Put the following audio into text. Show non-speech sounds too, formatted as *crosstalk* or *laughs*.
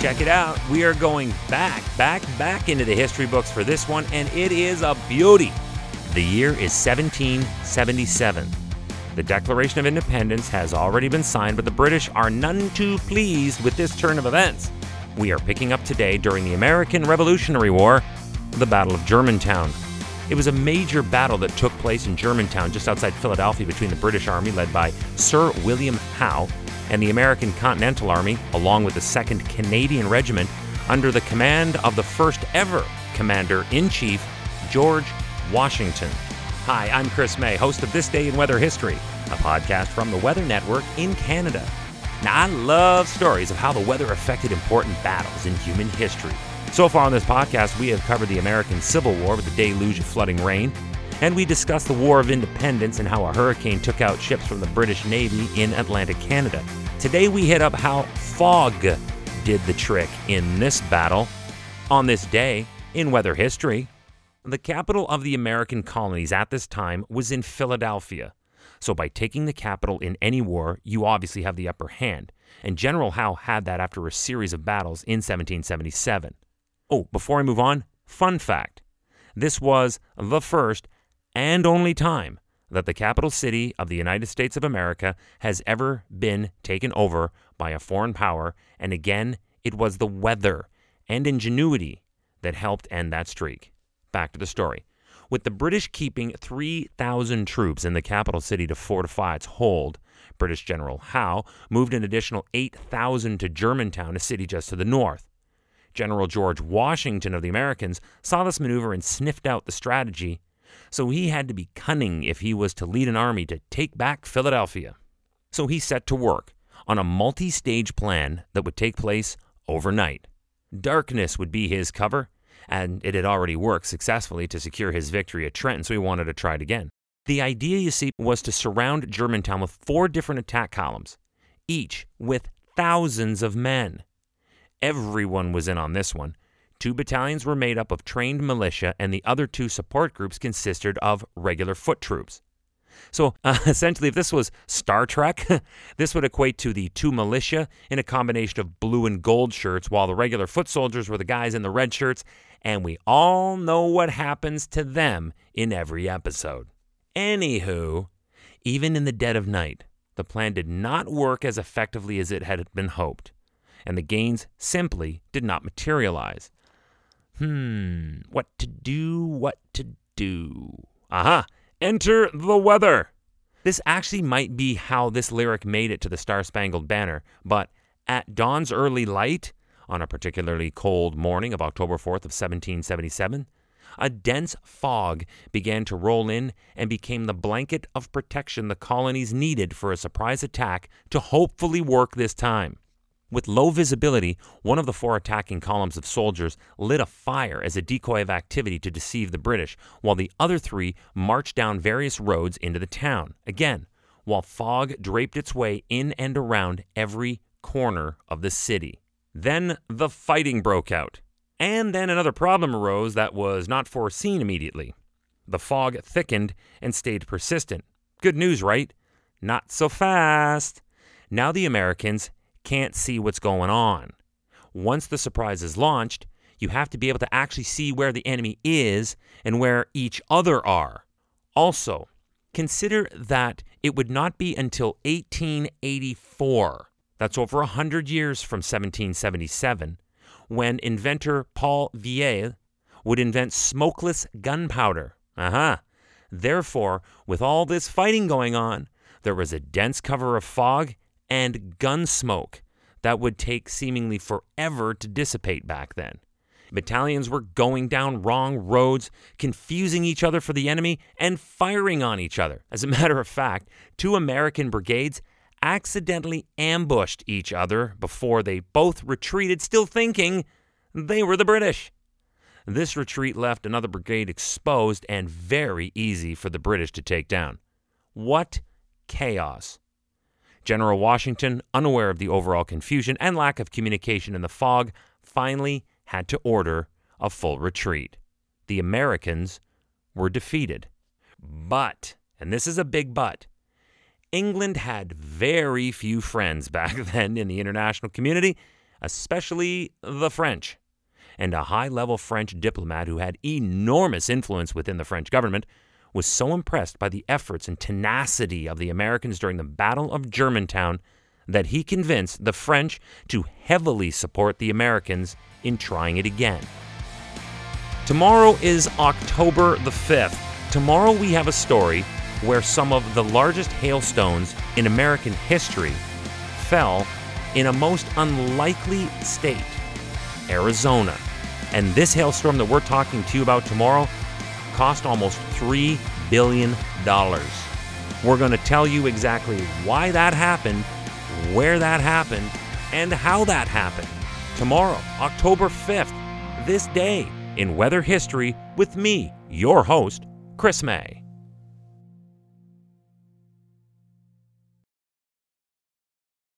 Check it out. We are going back, back, back into the history books for this one, and it is a beauty. The year is 1777. The Declaration of Independence has already been signed, but the British are none too pleased with this turn of events. We are picking up today during the American Revolutionary War, the Battle of Germantown. It was a major battle that took place in Germantown, just outside Philadelphia, between the British Army, led by Sir William Howe, and the American Continental Army, along with the 2nd Canadian Regiment, under the command of the first ever Commander in Chief, George Washington. Hi, I'm Chris May, host of This Day in Weather History, a podcast from the Weather Network in Canada. Now, I love stories of how the weather affected important battles in human history. So far on this podcast, we have covered the American Civil War with the deluge of flooding rain, and we discussed the War of Independence and how a hurricane took out ships from the British Navy in Atlantic Canada. Today, we hit up how fog did the trick in this battle. On this day in weather history, the capital of the American colonies at this time was in Philadelphia. So, by taking the capital in any war, you obviously have the upper hand. And General Howe had that after a series of battles in 1777. Oh, before I move on, fun fact this was the first and only time that the capital city of the United States of America has ever been taken over by a foreign power, and again, it was the weather and ingenuity that helped end that streak. Back to the story. With the British keeping 3,000 troops in the capital city to fortify its hold, British General Howe moved an additional 8,000 to Germantown, a city just to the north. General George Washington of the Americans saw this maneuver and sniffed out the strategy, so he had to be cunning if he was to lead an army to take back Philadelphia. So he set to work on a multi stage plan that would take place overnight. Darkness would be his cover, and it had already worked successfully to secure his victory at Trenton, so he wanted to try it again. The idea, you see, was to surround Germantown with four different attack columns, each with thousands of men. Everyone was in on this one. Two battalions were made up of trained militia, and the other two support groups consisted of regular foot troops. So uh, *laughs* essentially, if this was Star Trek, *laughs* this would equate to the two militia in a combination of blue and gold shirts, while the regular foot soldiers were the guys in the red shirts, and we all know what happens to them in every episode. Anywho, even in the dead of night, the plan did not work as effectively as it had been hoped, and the gains simply did not materialize. Hmm, what to do, what to do. Aha! Enter the weather! This actually might be how this lyric made it to the Star Spangled Banner, but at dawn's early light, on a particularly cold morning of October 4th of 1777, a dense fog began to roll in and became the blanket of protection the colonies needed for a surprise attack to hopefully work this time. With low visibility, one of the four attacking columns of soldiers lit a fire as a decoy of activity to deceive the British, while the other three marched down various roads into the town. Again, while fog draped its way in and around every corner of the city. Then the fighting broke out. And then another problem arose that was not foreseen immediately. The fog thickened and stayed persistent. Good news, right? Not so fast. Now the Americans can't see what's going on. Once the surprise is launched, you have to be able to actually see where the enemy is and where each other are. Also, consider that it would not be until 1884, that's over 100 years from 1777, when inventor Paul Vieille would invent smokeless gunpowder. Uh-huh. Therefore, with all this fighting going on, there was a dense cover of fog and gun smoke that would take seemingly forever to dissipate back then. Battalions were going down wrong roads, confusing each other for the enemy, and firing on each other. As a *laughs* matter of fact, two American brigades accidentally ambushed each other before they both retreated, still thinking they were the British. This retreat left another brigade exposed and very easy for the British to take down. What chaos! General Washington, unaware of the overall confusion and lack of communication in the fog, finally had to order a full retreat. The Americans were defeated. But, and this is a big but, England had very few friends back *laughs* then in the international community, especially the French. And a high level French diplomat who had enormous influence within the French government was so impressed by the efforts and tenacity of the Americans during the Battle of Germantown that he convinced the French to heavily support the Americans in trying it again. Tomorrow is October the 5th. Tomorrow we have a story where some of the largest hailstones in American history fell in a most unlikely state, Arizona. And this hailstorm that we're talking to you about tomorrow cost almost $3 billion. We're going to tell you exactly why that happened, where that happened, and how that happened. Tomorrow, October 5th, this day in weather history with me, your host, Chris May.